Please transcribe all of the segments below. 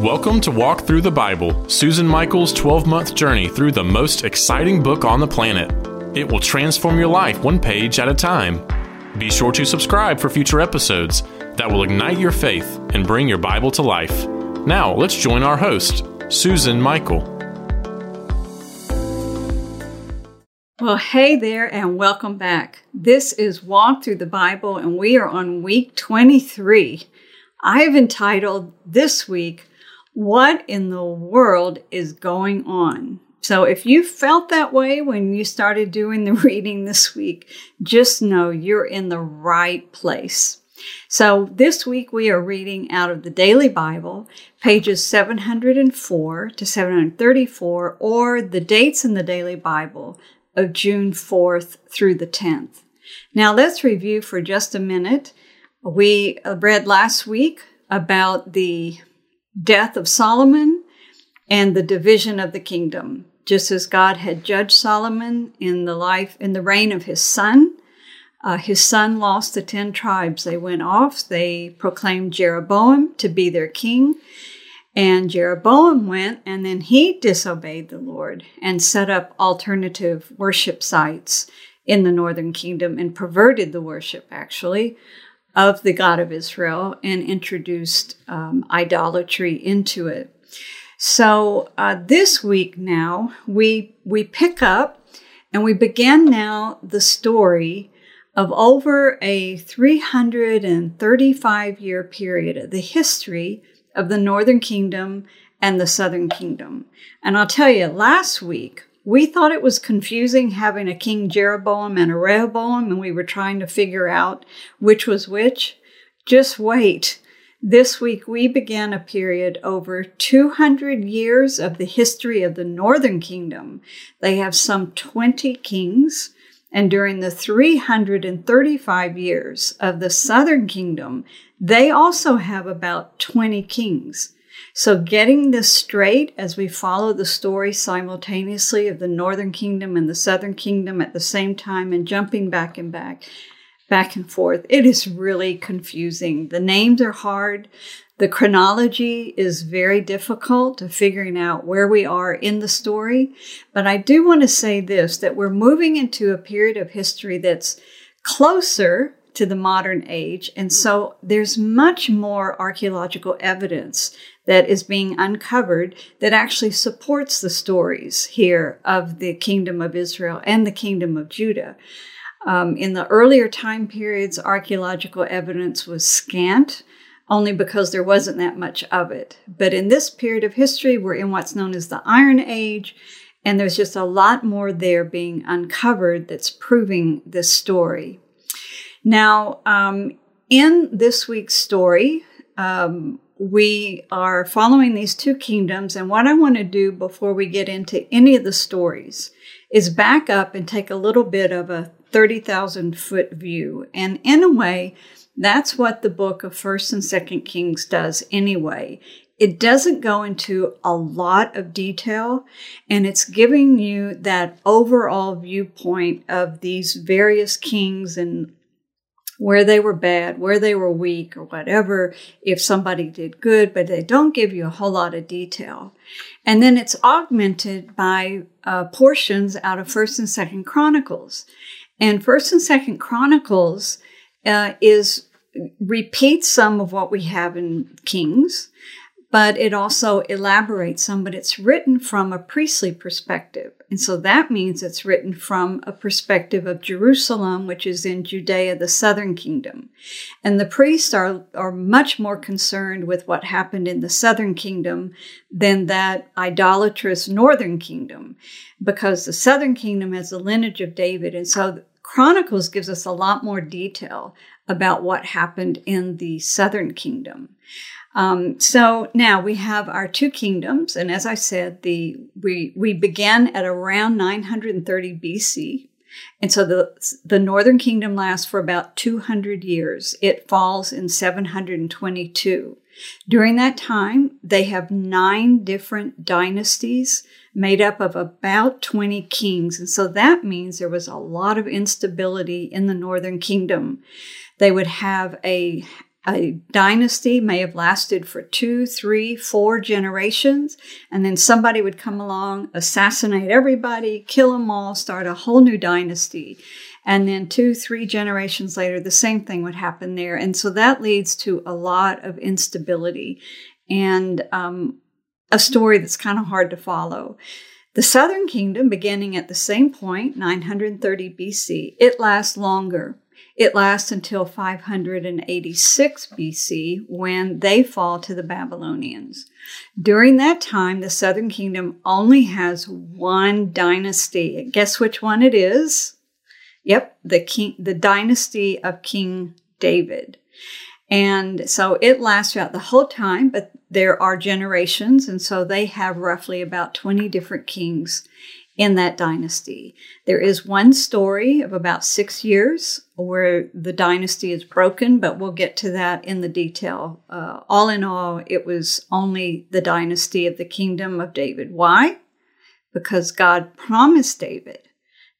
Welcome to Walk Thru the Bible, Susan Michael's 12 month journey through the most exciting book on the planet. It will transform your life one page at a time. Be sure to subscribe for future episodes that will ignite your faith and bring your Bible to life. Now, let's join our host, Susan Michael. Well, hey there, and welcome back. This is Walk Thru the Bible, and we are on week 23. I have entitled this week, What in the World is Going On? So, if you felt that way when you started doing the reading this week, just know you're in the right place. So, this week we are reading out of the Daily Bible, pages 704 to 734, or the dates in the Daily Bible of June 4th through the 10th. Now, let's review for just a minute. We read last week about the death of Solomon and the division of the kingdom. Just as God had judged Solomon in the life, in the reign of his son, uh, his son lost the 10 tribes. They went off. They proclaimed Jeroboam to be their king. And Jeroboam went and then he disobeyed the Lord and set up alternative worship sites in the northern kingdom and perverted the worship, actually, of the God of Israel and introduced um, idolatry into it. So uh, this week now we we pick up and we begin now the story of over a 335 year period of the history of the northern kingdom and the southern kingdom. And I'll tell you, last week we thought it was confusing having a King Jeroboam and a Rehoboam, and we were trying to figure out which was which. Just wait. This week, we began a period over 200 years of the history of the northern kingdom. They have some 20 kings. And during the 335 years of the southern kingdom, they also have about 20 kings. So, getting this straight as we follow the story simultaneously of the northern kingdom and the southern kingdom at the same time and jumping back and back, back and forth, it is really confusing. The names are hard. The chronology is very difficult to figuring out where we are in the story. But I do want to say this that we're moving into a period of history that's closer to the modern age. And so there's much more archaeological evidence that is being uncovered that actually supports the stories here of the kingdom of Israel and the kingdom of Judah. Um, in the earlier time periods, archaeological evidence was scant only because there wasn't that much of it. But in this period of history, we're in what's known as the Iron Age, and there's just a lot more there being uncovered that's proving this story. Now, um, in this week's story, um, we are following these two kingdoms. And what I want to do before we get into any of the stories is back up and take a little bit of a 30,000 foot view. And in a way, that's what the book of 1st and 2nd Kings does anyway. It doesn't go into a lot of detail and it's giving you that overall viewpoint of these various kings and where they were bad, where they were weak, or whatever, if somebody did good, but they don't give you a whole lot of detail. And then it's augmented by uh, portions out of First and Second Chronicles. And First and Second Chronicles uh, is repeats some of what we have in Kings, but it also elaborates some, but it's written from a priestly perspective. And so that means it's written from a perspective of Jerusalem, which is in Judea, the southern kingdom. And the priests are, are much more concerned with what happened in the southern kingdom than that idolatrous northern kingdom, because the southern kingdom has the lineage of David. And so Chronicles gives us a lot more detail about what happened in the southern kingdom. Um, so now we have our two kingdoms, and as I said, the we we began at around 930 BC, and so the the northern kingdom lasts for about 200 years. It falls in 722. During that time, they have nine different dynasties made up of about 20 kings, and so that means there was a lot of instability in the northern kingdom. They would have a a dynasty may have lasted for two, three, four generations, and then somebody would come along, assassinate everybody, kill them all, start a whole new dynasty. And then two, three generations later, the same thing would happen there. And so that leads to a lot of instability and um, a story that's kind of hard to follow. The southern kingdom, beginning at the same point, 930 BC, it lasts longer. It lasts until 586 BC when they fall to the Babylonians. During that time, the southern kingdom only has one dynasty. Guess which one it is? Yep, the king, the dynasty of King David. And so it lasts throughout the whole time, but there are generations, and so they have roughly about 20 different kings in that dynasty. There is one story of about six years where the dynasty is broken, but we'll get to that in the detail. Uh, all in all, it was only the dynasty of the kingdom of David. Why? Because God promised David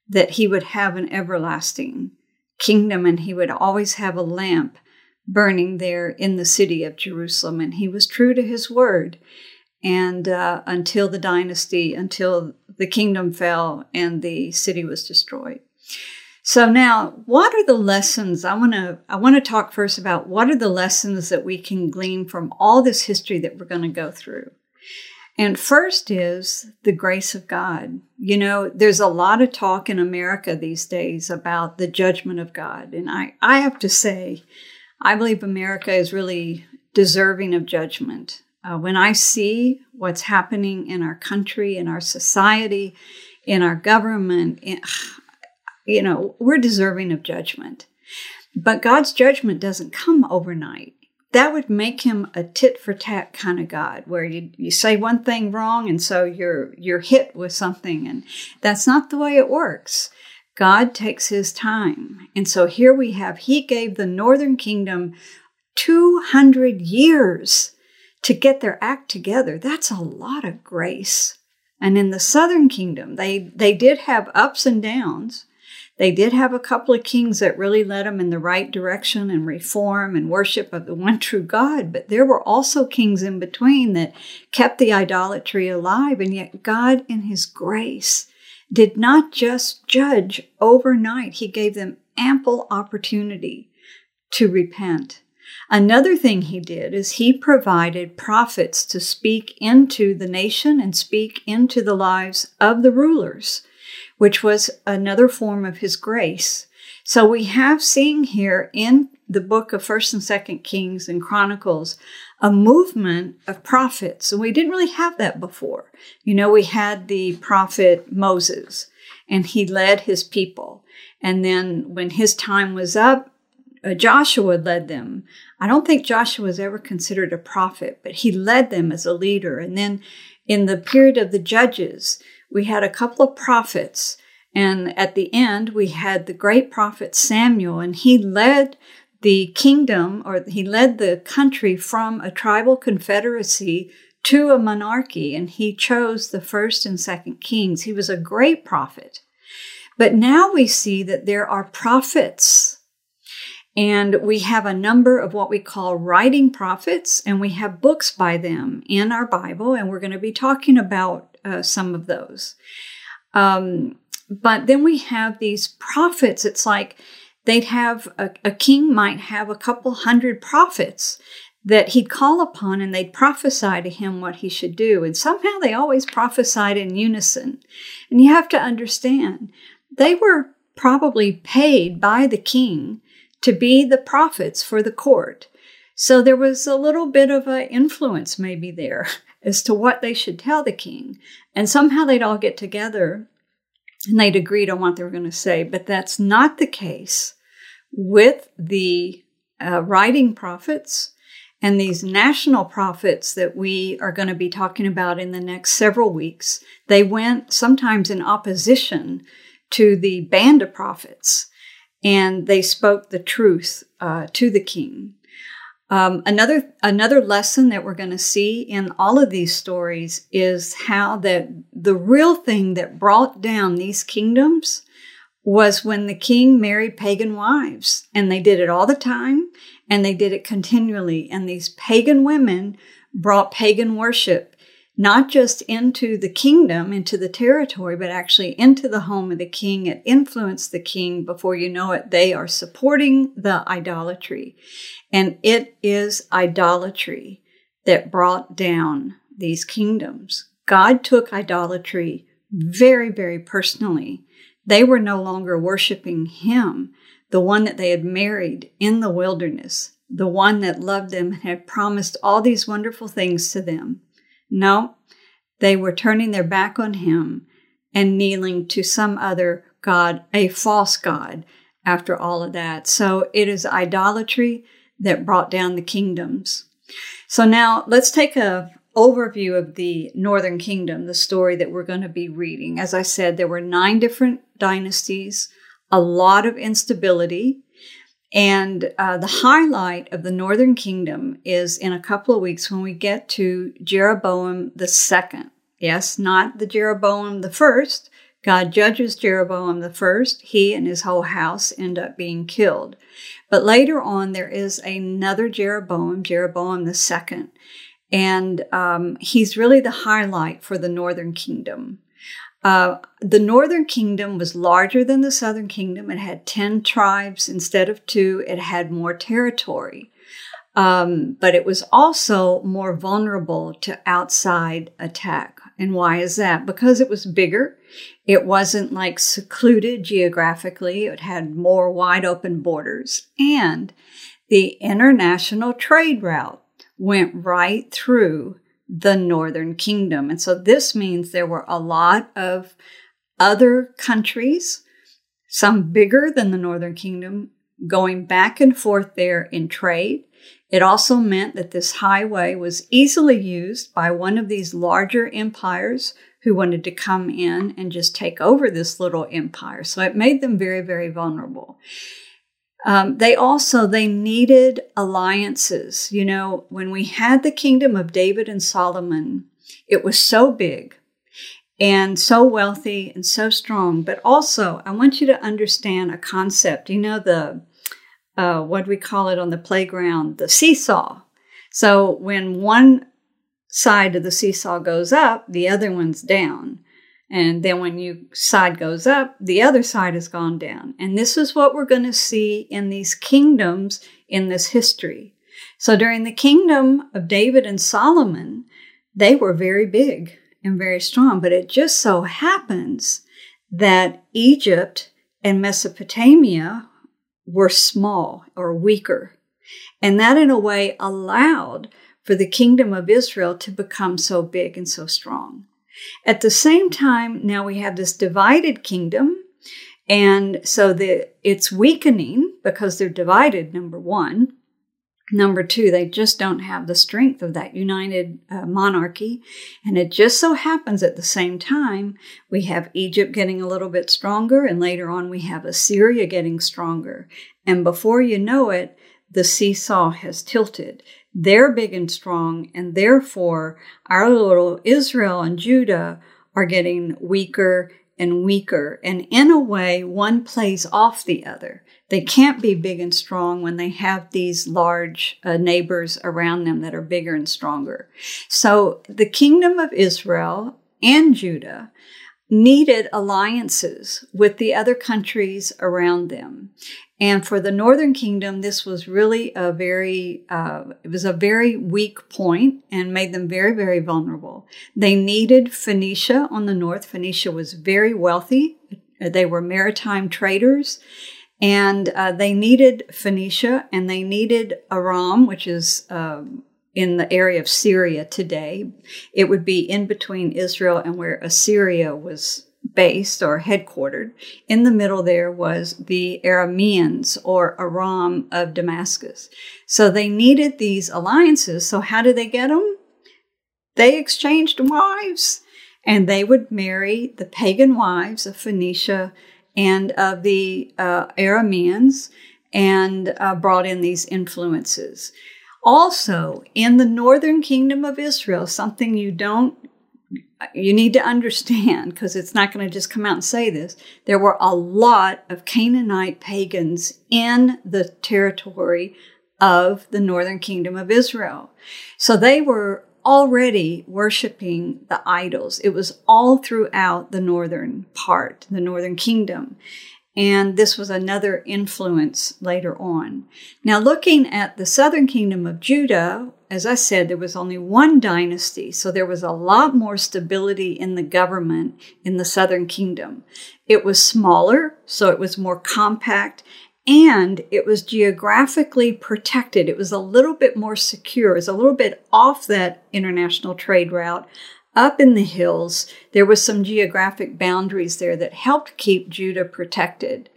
that he would have an everlasting kingdom and he would always have a lamp burning there in the city of Jerusalem. And he was true to his word. And uh, until the dynasty, until the kingdom fell and the city was destroyed. So now, what are the lessons? I want to I want to talk first about what are the lessons that we can glean from all this history that we're going to go through. And first is the grace of God. You know, there's a lot of talk in America these days about the judgment of God, and I I have to say, I believe America is really deserving of judgment. Uh, when I see what's happening in our country, in our society, in our government, in, you know, we're deserving of judgment. But God's judgment doesn't come overnight. That would make him a tit for tat kind of God, where you, you say one thing wrong and so you're you're hit with something, and that's not the way it works. God takes his time. And so here we have, he gave the northern kingdom 200 years to get their act together. That's a lot of grace. And in the southern kingdom, they, they did have ups and downs. They did have a couple of kings that really led them in the right direction and reform and worship of the one true God. But there were also kings in between that kept the idolatry alive. And yet God, in his grace, did not just judge overnight. He gave them ample opportunity to repent. Another thing he did is he provided prophets to speak into the nation and speak into the lives of the rulers, which was another form of his grace. So we have seeing here in the book of First and Second Kings and Chronicles a movement of prophets. And we didn't really have that before. You know, we had the prophet Moses and he led his people. And then when his time was up, uh, Joshua led them. I don't think Joshua was ever considered a prophet, but he led them as a leader. And then in the period of the judges, we had a couple of prophets. And at the end, we had the great prophet Samuel, and he led the kingdom, or he led the country from a tribal confederacy to a monarchy, and he chose the first and second kings. He was a great prophet. But now we see that there are prophets and we have a number of what we call writing prophets, and we have books by them in our Bible, and we're going to be talking about uh, some of those. Um, but then we have these prophets. It's like they'd have a, a king might have a couple hundred prophets that he'd call upon and they'd prophesy to him what he should do. And somehow they always prophesied in unison. And you have to understand, they were probably paid by the king to be the prophets for the court. So there was a little bit of an influence maybe there as to what they should tell the king. And somehow they'd all get together and they'd agreed on what they were going to say. But that's not the case with the uh, writing prophets and these national prophets that we are going to be talking about in the next several weeks. They went sometimes in opposition to the band of prophets and they spoke the truth uh, to the king. Um, another another lesson that we're going to see in all of these stories is how that the real thing that brought down these kingdoms was when the king married pagan wives, and they did it all the time, And they did it continually. And these pagan women brought pagan worship not just into the kingdom, into the territory, but actually into the home of the king. It influenced the king. Before you know it, they are supporting the idolatry. And it is idolatry that brought down these kingdoms. God took idolatry very, very personally. They were no longer worshiping him, the one that they had married in the wilderness, the one that loved them and had promised all these wonderful things to them. No, they were turning their back on him and kneeling to some other God, a false God, after all of that. So it is idolatry that brought down the kingdoms. So now let's take a overview of the Northern Kingdom, the story that we're going to be reading. As I said, there were nine different dynasties, a lot of instability. And uh, the highlight of the Northern Kingdom is in a couple of weeks when we get to Jeroboam the second. Yes, not the Jeroboam the first. God judges Jeroboam the first. He and his whole house end up being killed. But later on, there is another Jeroboam, Jeroboam the second. And um, he's really the highlight for the Northern Kingdom. Uh, the northern kingdom was larger than the southern kingdom. It had 10 tribes instead of two. It had more territory. Um, but it was also more vulnerable to outside attack. And why is that? Because it was bigger. It wasn't like secluded geographically. It had more wide open borders. And the international trade route went right through the northern kingdom. And so this means there were a lot of other countries, some bigger than the northern kingdom, going back and forth there in trade. It also meant that this highway was easily used by one of these larger empires who wanted to come in and just take over this little empire. So it made them very, very vulnerable. Um, they also they needed alliances. You know, when we had the kingdom of David and Solomon, it was so big and so wealthy and so strong. But also, I want you to understand a concept. You know, the uh, what we call it on the playground? The seesaw. So when one side of the seesaw goes up, the other one's down. And then when you side goes up, the other side has gone down. And this is what we're going to see in these kingdoms in this history. So during the kingdom of David and Solomon, they were very big and very strong. But it just so happens that Egypt and Mesopotamia were small or weaker. And that in a way allowed for the kingdom of Israel to become so big and so strong. At the same time, now we have this divided kingdom. And so the, it's weakening because they're divided, number one. Number two, they just don't have the strength of that united uh, monarchy. And it just so happens at the same time, we have Egypt getting a little bit stronger, and later on, we have Assyria getting stronger. And before you know it, the seesaw has tilted. They're big and strong, and therefore our little Israel and Judah are getting weaker and weaker. And in a way, one plays off the other. They can't be big and strong when they have these large uh, neighbors around them that are bigger and stronger. So the kingdom of Israel and Judah needed alliances with the other countries around them. And for the Northern Kingdom, this was really a very, uh, it was a very weak point and made them very, very vulnerable. They needed Phoenicia on the north. Phoenicia was very wealthy. They were maritime traders and uh, they needed Phoenicia and they needed Aram, which is um, in the area of Syria today. It would be in between Israel and where Assyria was based or headquartered. In the middle there was the Arameans or Aram of Damascus. So they needed these alliances. So how did they get them? They exchanged wives and they would marry the pagan wives of Phoenicia and of the uh, Arameans and uh, brought in these influences. Also, in the northern kingdom of Israel, something you don't you need to understand because it's not going to just come out and say this. There were a lot of Canaanite pagans in the territory of the northern kingdom of Israel. So they were already worshiping the idols. It was all throughout the northern part, the northern kingdom. And this was another influence later on. Now, looking at the southern kingdom of Judah, as I said, there was only one dynasty, so there was a lot more stability in the government in the southern kingdom. It was smaller, so it was more compact, and it was geographically protected. It was a little bit more secure. It was a little bit off that international trade route. Up in the hills, there was some geographic boundaries there that helped keep Judah protected.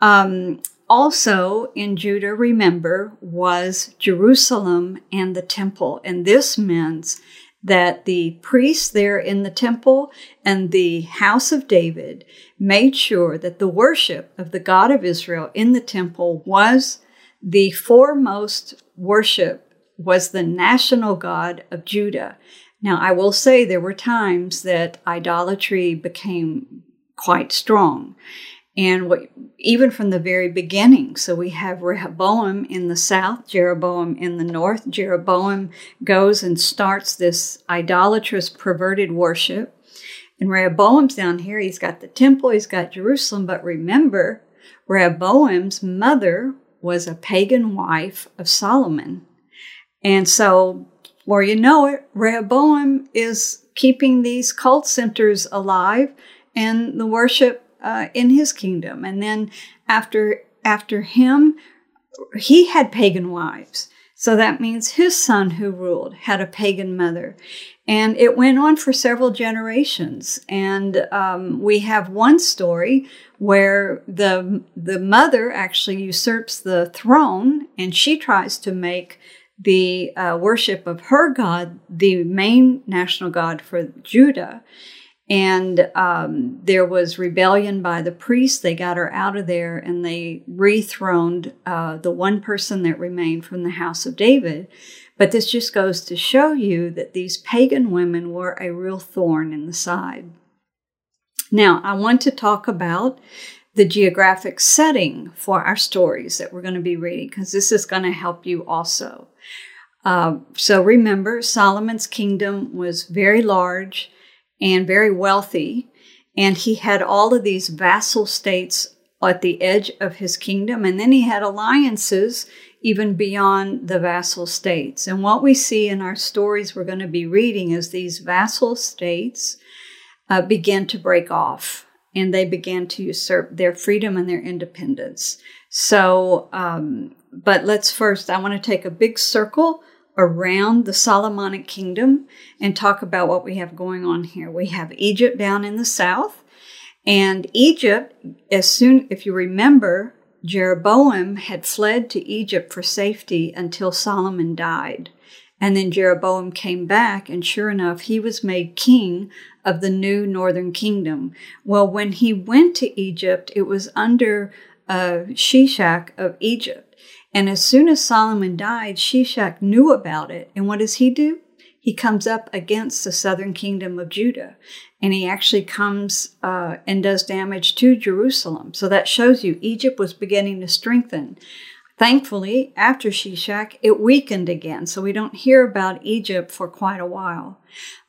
Um, also in Judah, remember, was Jerusalem and the temple. And this means that the priests there in the temple and the house of David made sure that the worship of the God of Israel in the temple was the foremost worship, was the national God of Judah. Now, I will say there were times that idolatry became quite strong. And what, even from the very beginning, so we have Rehoboam in the south, Jeroboam in the north. Jeroboam goes and starts this idolatrous, perverted worship. And Rehoboam's down here, he's got the temple, he's got Jerusalem. But remember, Rehoboam's mother was a pagan wife of Solomon. And so, before you know it, Rehoboam is keeping these cult centers alive and the worship uh, in his kingdom. And then after after him, he had pagan wives. So that means his son who ruled had a pagan mother. And it went on for several generations. And um, we have one story where the, the mother actually usurps the throne and she tries to make the uh, worship of her God the main national God for Judah. And um, there was rebellion by the priests. They got her out of there and they rethroned uh, the one person that remained from the house of David. But this just goes to show you that these pagan women were a real thorn in the side. Now, I want to talk about the geographic setting for our stories that we're going to be reading because this is going to help you also. Uh, so remember, Solomon's kingdom was very large and very wealthy. And he had all of these vassal states at the edge of his kingdom. And then he had alliances even beyond the vassal states. And what we see in our stories we're going to be reading is these vassal states uh, begin to break off and they began to usurp their freedom and their independence. So, um, but let's first, I want to take a big circle around the Solomonic kingdom and talk about what we have going on here. We have Egypt down in the south, and Egypt, as soon, if you remember, Jeroboam had fled to Egypt for safety until Solomon died. And then Jeroboam came back, and sure enough, he was made king of the new northern kingdom. Well, when he went to Egypt, it was under uh, Shishak of Egypt. And as soon as Solomon died, Shishak knew about it. And what does he do? He comes up against the southern kingdom of Judah and he actually comes uh, and does damage to Jerusalem. So that shows you Egypt was beginning to strengthen. Thankfully, after Shishak, it weakened again, so we don't hear about Egypt for quite a while.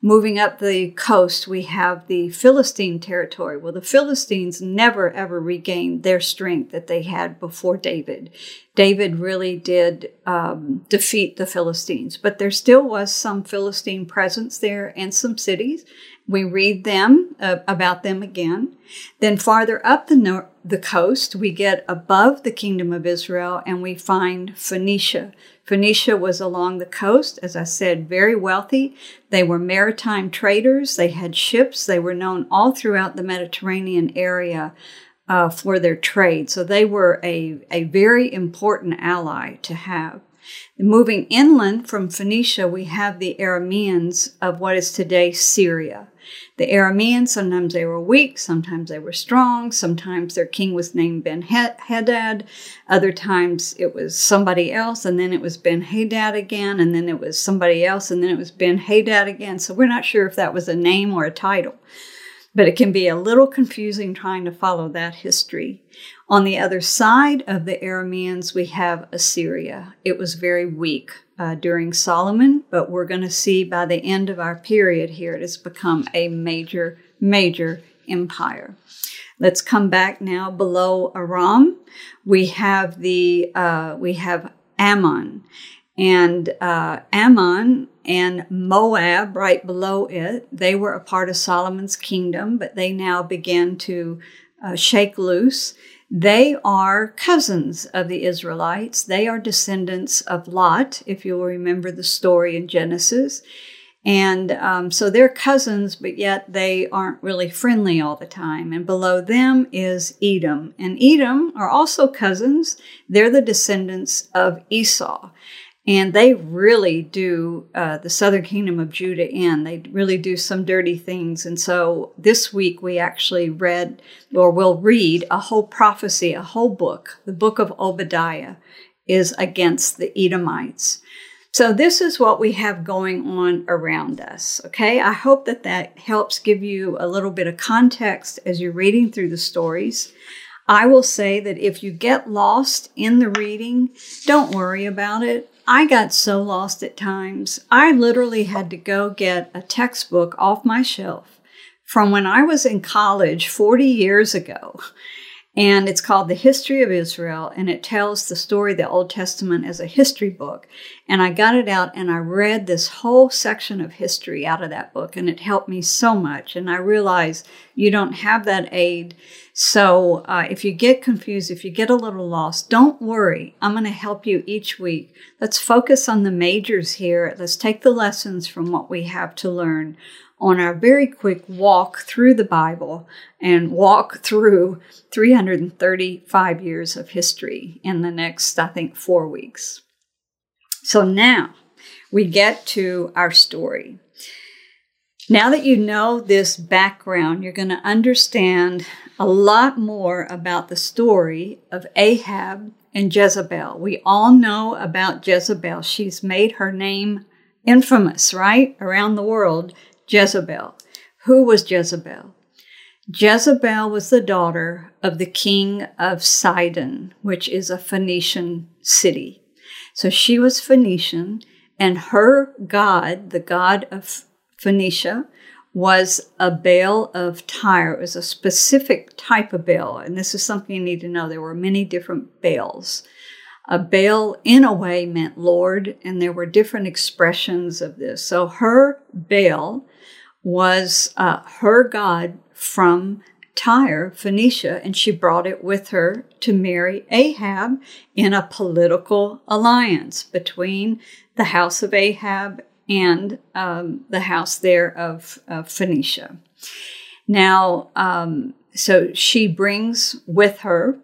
Moving up the coast, we have the Philistine territory. Well, the Philistines never ever regained their strength that they had before David. David really did um, defeat the Philistines, but there still was some Philistine presence there and some cities. We read them uh, about them again. Then farther up the the coast, we get above the kingdom of Israel and we find Phoenicia. Phoenicia was along the coast, as I said, very wealthy. They were maritime traders. They had ships. They were known all throughout the Mediterranean area uh, for their trade. So they were a, a very important ally to have. Moving inland from Phoenicia, we have the Arameans of what is today Syria. The Arameans, sometimes they were weak, sometimes they were strong, sometimes their king was named Ben Hadad, other times it was somebody else, and then it was Ben Hadad again, and then it was somebody else, and then it was Ben Hadad again. So we're not sure if that was a name or a title, but it can be a little confusing trying to follow that history. On the other side of the Arameans, we have Assyria. It was very weak uh, during Solomon, but we're going to see by the end of our period here, it has become a major, major empire. Let's come back now below Aram. We have the uh, we have Ammon, and uh, Ammon and Moab right below it. They were a part of Solomon's kingdom, but they now begin to uh, shake loose. They are cousins of the Israelites. They are descendants of Lot, if you'll remember the story in Genesis. And um, so they're cousins, but yet they aren't really friendly all the time. And below them is Edom. And Edom are also cousins. They're the descendants of Esau. And they really do uh, the southern kingdom of Judah in. They really do some dirty things. And so this week we actually read, or will read, a whole prophecy, a whole book. The book of Obadiah is against the Edomites. So this is what we have going on around us. Okay. I hope that that helps give you a little bit of context as you're reading through the stories. I will say that if you get lost in the reading, don't worry about it. I got so lost at times. I literally had to go get a textbook off my shelf from when I was in college 40 years ago and it's called The History of Israel, and it tells the story of the Old Testament as a history book. And I got it out and I read this whole section of history out of that book, and it helped me so much. And I realized you don't have that aid. So uh, if you get confused, if you get a little lost, don't worry. I'm going to help you each week. Let's focus on the majors here. Let's take the lessons from what we have to learn on our very quick walk through the Bible and walk through 335 years of history in the next, I think, four weeks. So now we get to our story. Now that you know this background, you're going to understand a lot more about the story of Ahab and Jezebel. We all know about Jezebel. She's made her name infamous, right? Around the world Jezebel. Who was Jezebel? Jezebel was the daughter of the king of Sidon, which is a Phoenician city. So she was Phoenician, and her god, the god of Phoenicia, was a Baal of Tyre. It was a specific type of Baal, and this is something you need to know. There were many different Baals. A Baal, in a way, meant Lord, and there were different expressions of this. So her Baal was uh, her god from Tyre, Phoenicia, and she brought it with her to marry Ahab in a political alliance between the house of Ahab and um, the house there of, of Phoenicia. Now, um, so she brings with her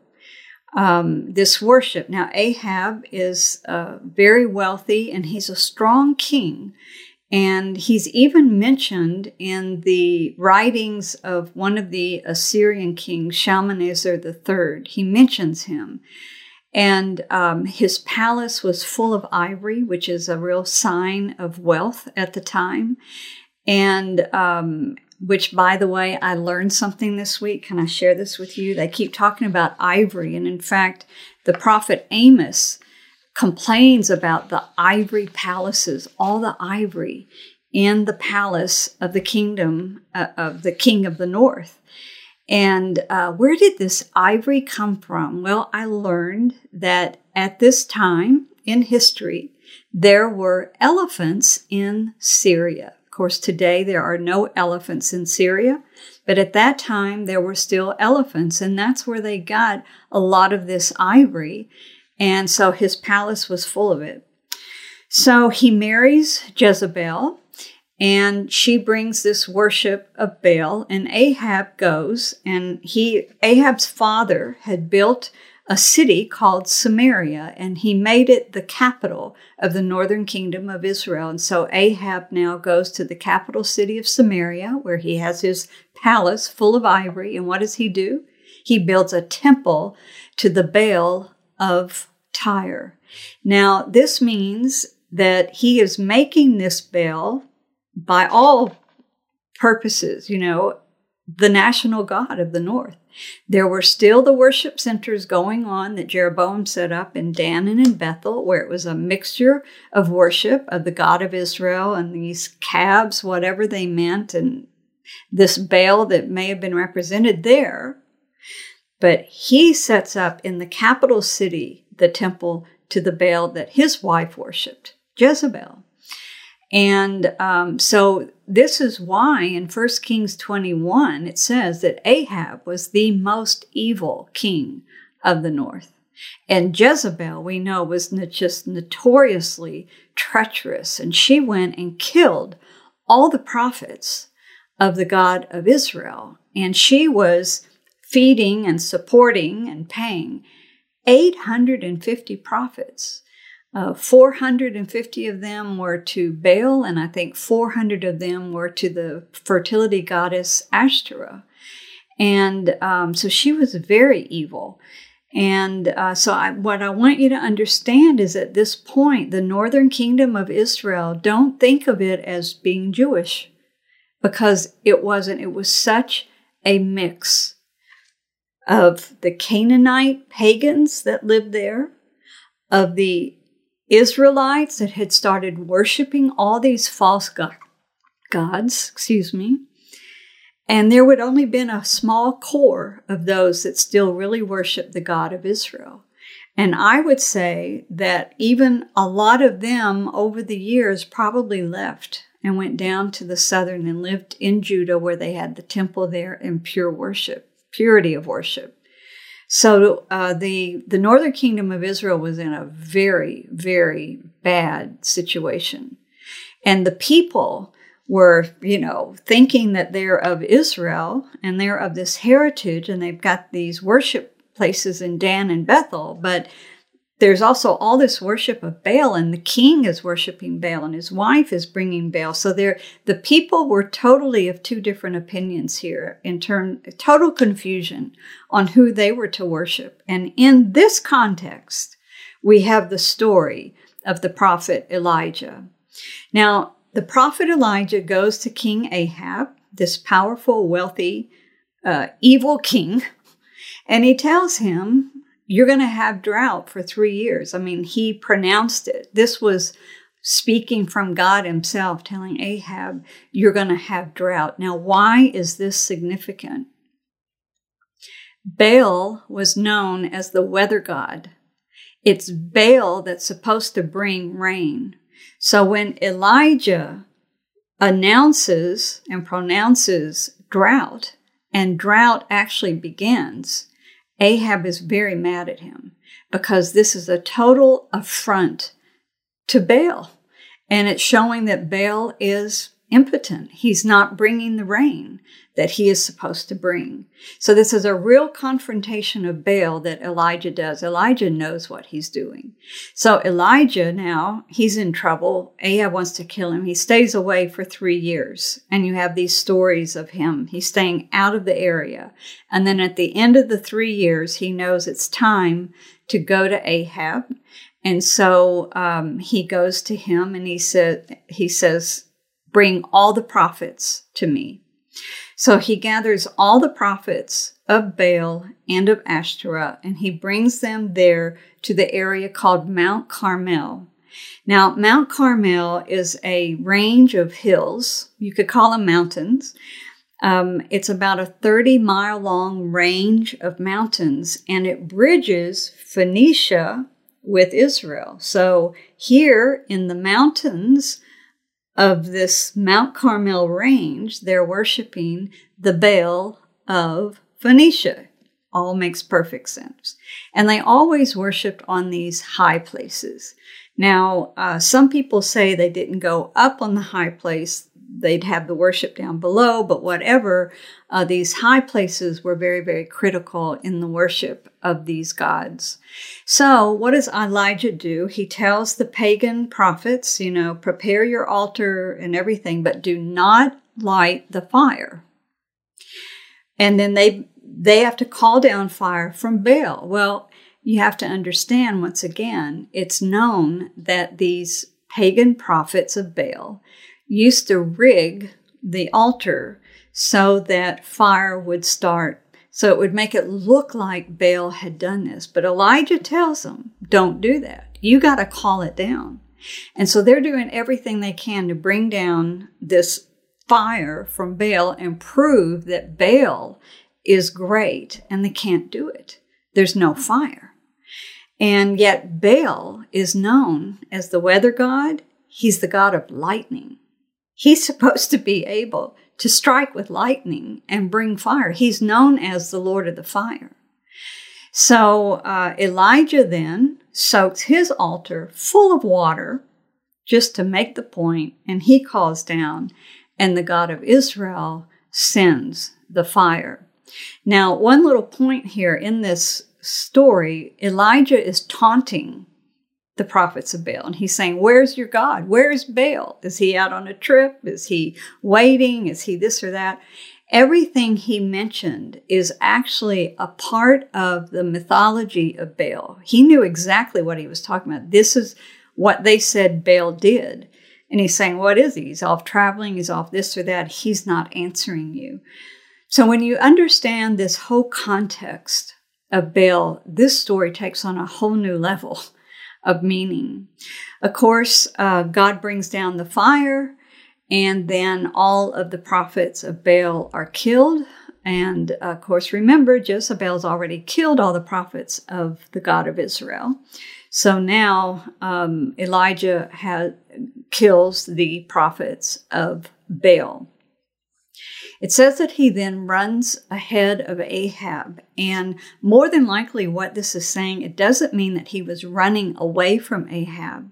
um, this worship. Now, Ahab is uh, very wealthy and he's a strong king. And he's even mentioned in the writings of one of the Assyrian kings, Shalmaneser III. He mentions him. And um, his palace was full of ivory, which is a real sign of wealth at the time. And um, which, by the way, I learned something this week. Can I share this with you? They keep talking about ivory. And in fact, the prophet Amos complains about the ivory palaces, all the ivory in the palace of the kingdom uh, of the king of the north. And uh, where did this ivory come from? Well, I learned that at this time in history, there were elephants in Syria. Of course, today there are no elephants in Syria, but at that time there were still elephants, and that's where they got a lot of this ivory. And so his palace was full of it. So he marries Jezebel, and she brings this worship of Baal, and Ahab goes, and he Ahab's father had built a city called Samaria, and he made it the capital of the northern kingdom of Israel. And so Ahab now goes to the capital city of Samaria, where he has his palace full of ivory. And what does he do? He builds a temple to the Baal of Tyre. Now, this means that he is making this Baal by all purposes, you know, the national god of the north. There were still the worship centers going on that Jeroboam set up in Dan and in Bethel, where it was a mixture of worship of the God of Israel and these calves, whatever they meant, and this Baal that may have been represented there. But he sets up in the capital city the temple to the Baal that his wife worshiped, Jezebel. And um, so this is why in 1 Kings 21 it says that Ahab was the most evil king of the north. And Jezebel, we know, was just notoriously treacherous, and she went and killed all the prophets of the God of Israel. And she was feeding and supporting and paying 850 prophets. Uh, 450 of them were to Baal, and I think 400 of them were to the fertility goddess Ashtoreth. And um, so she was very evil. And uh, so, I, what I want you to understand is at this point, the northern kingdom of Israel, don't think of it as being Jewish because it wasn't. It was such a mix of the Canaanite pagans that lived there, of the Israelites that had started worshiping all these false go- gods, excuse me, and there would only been a small core of those that still really worship the God of Israel. And I would say that even a lot of them over the years probably left and went down to the southern and lived in Judah where they had the temple there and pure worship, purity of worship. So uh, the the northern kingdom of Israel was in a very very bad situation, and the people were you know thinking that they're of Israel and they're of this heritage and they've got these worship places in Dan and Bethel, but there's also all this worship of Baal, and the king is worshiping Baal, and his wife is bringing Baal. So there, the people were totally of two different opinions here in turn, total confusion on who they were to worship. And in this context, we have the story of the prophet Elijah. Now, the prophet Elijah goes to King Ahab, this powerful, wealthy, uh, evil king, and he tells him you're going to have drought for three years. I mean, he pronounced it. This was speaking from God Himself, telling Ahab, you're going to have drought. Now, why is this significant? Baal was known as the weather god. It's Baal that's supposed to bring rain. So when Elijah announces and pronounces drought, and drought actually begins, Ahab is very mad at him because this is a total affront to Baal. And it's showing that Baal is impotent. He's not bringing the rain that he is supposed to bring. So this is a real confrontation of Baal that Elijah does. Elijah knows what he's doing. So Elijah now, he's in trouble. Ahab wants to kill him. He stays away for three years. And you have these stories of him. He's staying out of the area. And then at the end of the three years, he knows it's time to go to Ahab. And so um, he goes to him and he said, he says, Bring all the prophets to me. So he gathers all the prophets of Baal and of Ashtoreth, and he brings them there to the area called Mount Carmel. Now, Mount Carmel is a range of hills. You could call them mountains. Um, it's about a 30 mile long range of mountains, and it bridges Phoenicia with Israel. So, here in the mountains, of this Mount Carmel range, they're worshiping the Baal of Phoenicia. All makes perfect sense. And they always worshiped on these high places. Now, uh, some people say they didn't go up on the high place they'd have the worship down below, but whatever, uh, these high places were very, very critical in the worship of these gods. So, what does Elijah do? He tells the pagan prophets, you know, prepare your altar and everything, but do not light the fire. And then they they have to call down fire from Baal. Well, you have to understand once again, it's known that these pagan prophets of Baal used to rig the altar so that fire would start. So it would make it look like Baal had done this. But Elijah tells them, don't do that. You got to call it down. And so they're doing everything they can to bring down this fire from Baal and prove that Baal is great and they can't do it. There's no fire. And yet Baal is known as the weather god. He's the god of lightning. He's supposed to be able to strike with lightning and bring fire. He's known as the Lord of the fire. So uh, Elijah then soaks his altar full of water just to make the point, and he calls down, and the God of Israel sends the fire. Now, one little point here in this story, Elijah is taunting the prophets of Baal. And he's saying, Where's your God? Where's Baal? Is he out on a trip? Is he waiting? Is he this or that? Everything he mentioned is actually a part of the mythology of Baal. He knew exactly what he was talking about. This is what they said Baal did. And he's saying, What is he? He's off traveling, he's off this or that. He's not answering you. So when you understand this whole context of Baal, this story takes on a whole new level of meaning. Of course, uh, God brings down the fire, and then all of the prophets of Baal are killed. And of course, remember, Jezebel's already killed all the prophets of the God of Israel. So now um, Elijah has, kills the prophets of Baal. It says that he then runs ahead of Ahab. And more than likely, what this is saying, it doesn't mean that he was running away from Ahab.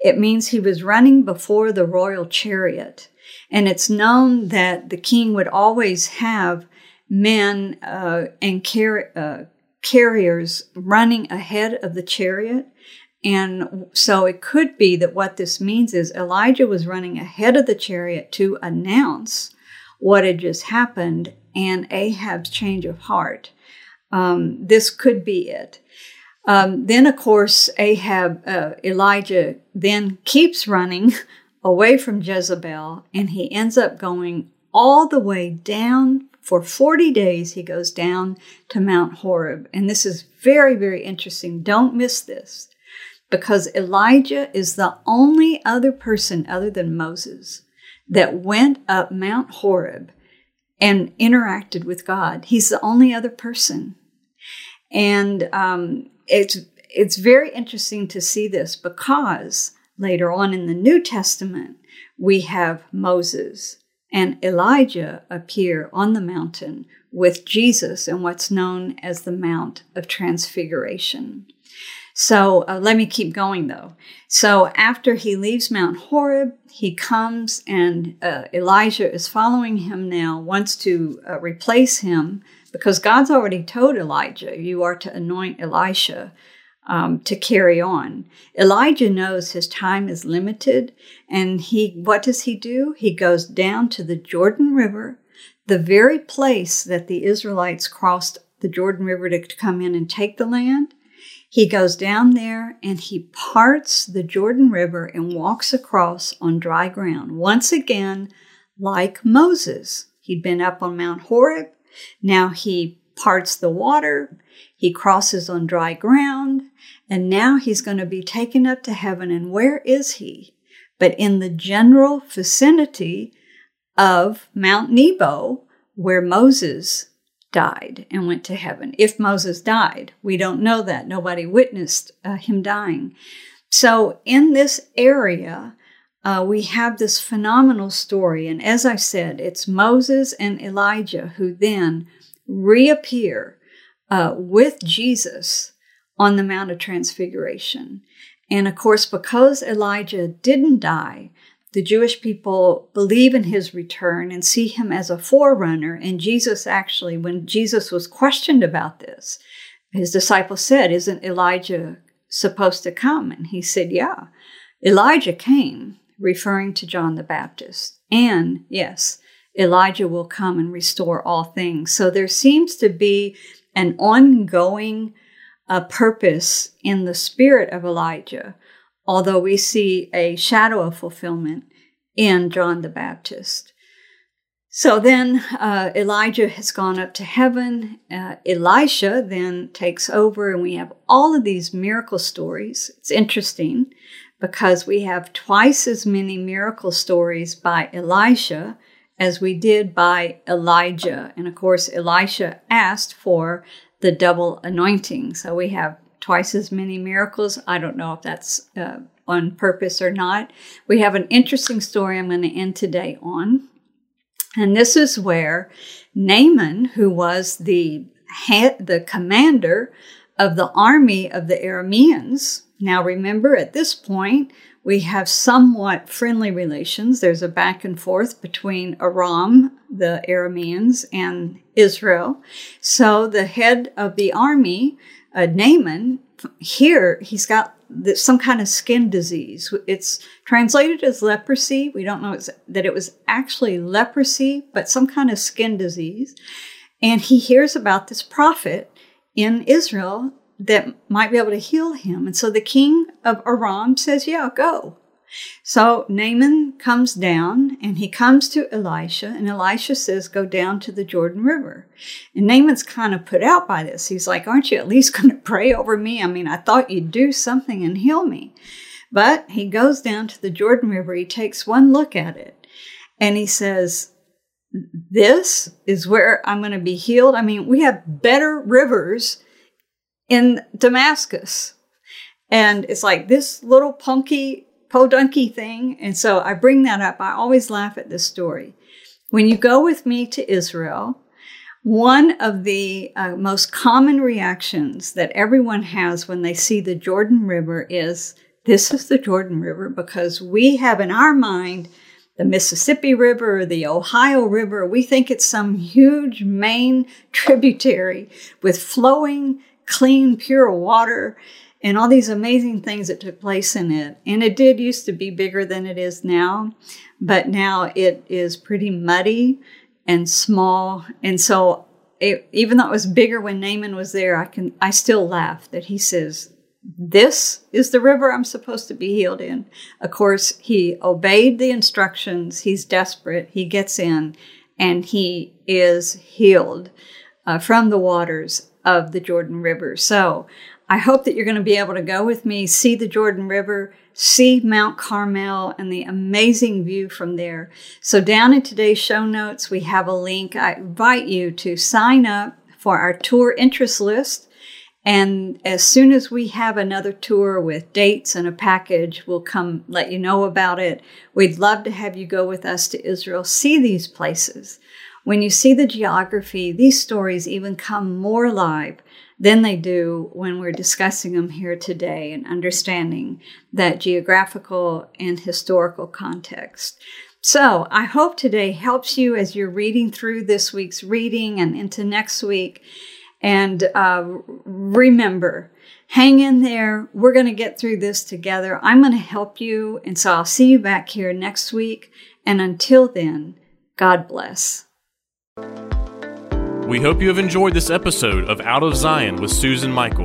It means he was running before the royal chariot. And it's known that the king would always have men uh, and car- uh, carriers running ahead of the chariot. And so it could be that what this means is Elijah was running ahead of the chariot to announce what had just happened and Ahab's change of heart. Um, this could be it. Um, then, of course, Ahab, uh, Elijah then keeps running away from Jezebel and he ends up going all the way down for 40 days. He goes down to Mount Horeb. And this is very, very interesting. Don't miss this because Elijah is the only other person other than Moses that went up Mount Horeb and interacted with God. He's the only other person. And um, it's, it's very interesting to see this because later on in the New Testament, we have Moses and Elijah appear on the mountain with Jesus in what's known as the Mount of Transfiguration. So uh, let me keep going though. So after he leaves Mount Horeb, he comes and uh, Elisha is following him now, wants to uh, replace him because God's already told Elijah, you are to anoint Elisha um, to carry on. Elijah knows his time is limited, and he what does he do? He goes down to the Jordan River, the very place that the Israelites crossed the Jordan River to come in and take the land. He goes down there and he parts the Jordan River and walks across on dry ground. Once again, like Moses. He'd been up on Mount Horeb. Now he parts the water. He crosses on dry ground. And now he's going to be taken up to heaven. And where is he? But in the general vicinity of Mount Nebo, where Moses died and went to heaven. If Moses died, we don't know that. Nobody witnessed uh, him dying. So, in this area, uh, we have this phenomenal story. And as I said, it's Moses and Elijah who then reappear uh, with Jesus on the Mount of Transfiguration. And of course, because Elijah didn't die, the Jewish people believe in his return and see him as a forerunner. And Jesus actually, when Jesus was questioned about this, his disciples said, Isn't Elijah supposed to come? And he said, Yeah. Elijah came, referring to John the Baptist. And yes, Elijah will come and restore all things. So there seems to be an ongoing uh, purpose in the spirit of Elijah although we see a shadow of fulfillment in John the Baptist. So then uh, Elijah has gone up to heaven. Uh, Elisha then takes over, and we have all of these miracle stories. It's interesting because we have twice as many miracle stories by Elisha as we did by Elijah. And of course, Elisha asked for the double anointing. So we have twice as many miracles. I don't know if that's uh, on purpose or not. We have an interesting story I'm going to end today on. And this is where Naaman, who was the the commander of the army of the Arameans, now remember at this point, we have somewhat friendly relations. There's a back and forth between Aram, the Arameans, and Israel. So the head of the army, uh, Naaman, here he's got some kind of skin disease. It's translated as leprosy. We don't know that it was actually leprosy, but some kind of skin disease. And he hears about this prophet in Israel that might be able to heal him. And so the king of Aram says, Yeah, go. So Naaman comes down and he comes to Elisha, and Elisha says, Go down to the Jordan River. And Naaman's kind of put out by this. He's like, Aren't you at least going to pray over me? I mean, I thought you'd do something and heal me. But he goes down to the Jordan River, he takes one look at it, and he says, This is where I'm going to be healed. I mean, we have better rivers in Damascus. And it's like this little punky podunky thing. And so I bring that up. I always laugh at this story. When you go with me to Israel, one of the uh, most common reactions that everyone has when they see the Jordan River is this is the Jordan River because we have in our mind the Mississippi River the Ohio River. We think it's some huge main tributary with flowing, clean, pure water and all these amazing things that took place in it. And it did used to be bigger than it is now, but now it is pretty muddy and small. And so it, even though it was bigger when Naaman was there, I can I still laugh that he says, "This is the river I'm supposed to be healed in." Of course, he obeyed the instructions. He's desperate. He gets in, and he is healed uh, from the waters of the Jordan River. So I hope that you're going to be able to go with me, see the Jordan River, see Mount Carmel, and the amazing view from there. So, down in today's show notes, we have a link. I invite you to sign up for our tour interest list. And as soon as we have another tour with dates and a package, we'll come let you know about it. We'd love to have you go with us to Israel, see these places. When you see the geography, these stories even come more alive than they do when we're discussing them here today and understanding that geographical and historical context. So, I hope today helps you as you're reading through this week's reading and into next week. And uh, remember, hang in there. We're going to get through this together. I'm going to help you. And so I'll see you back here next week. And until then, God bless. We hope you have enjoyed this episode of Out of Zion with Susan Michael.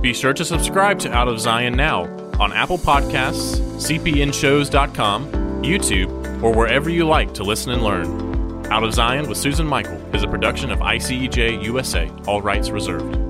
Be sure to subscribe to Out of Zion now on Apple Podcasts, cpnshows.com, YouTube, or wherever you like to listen and learn. Out of Zion with Susan Michael is a production of ICEJ USA, all rights reserved.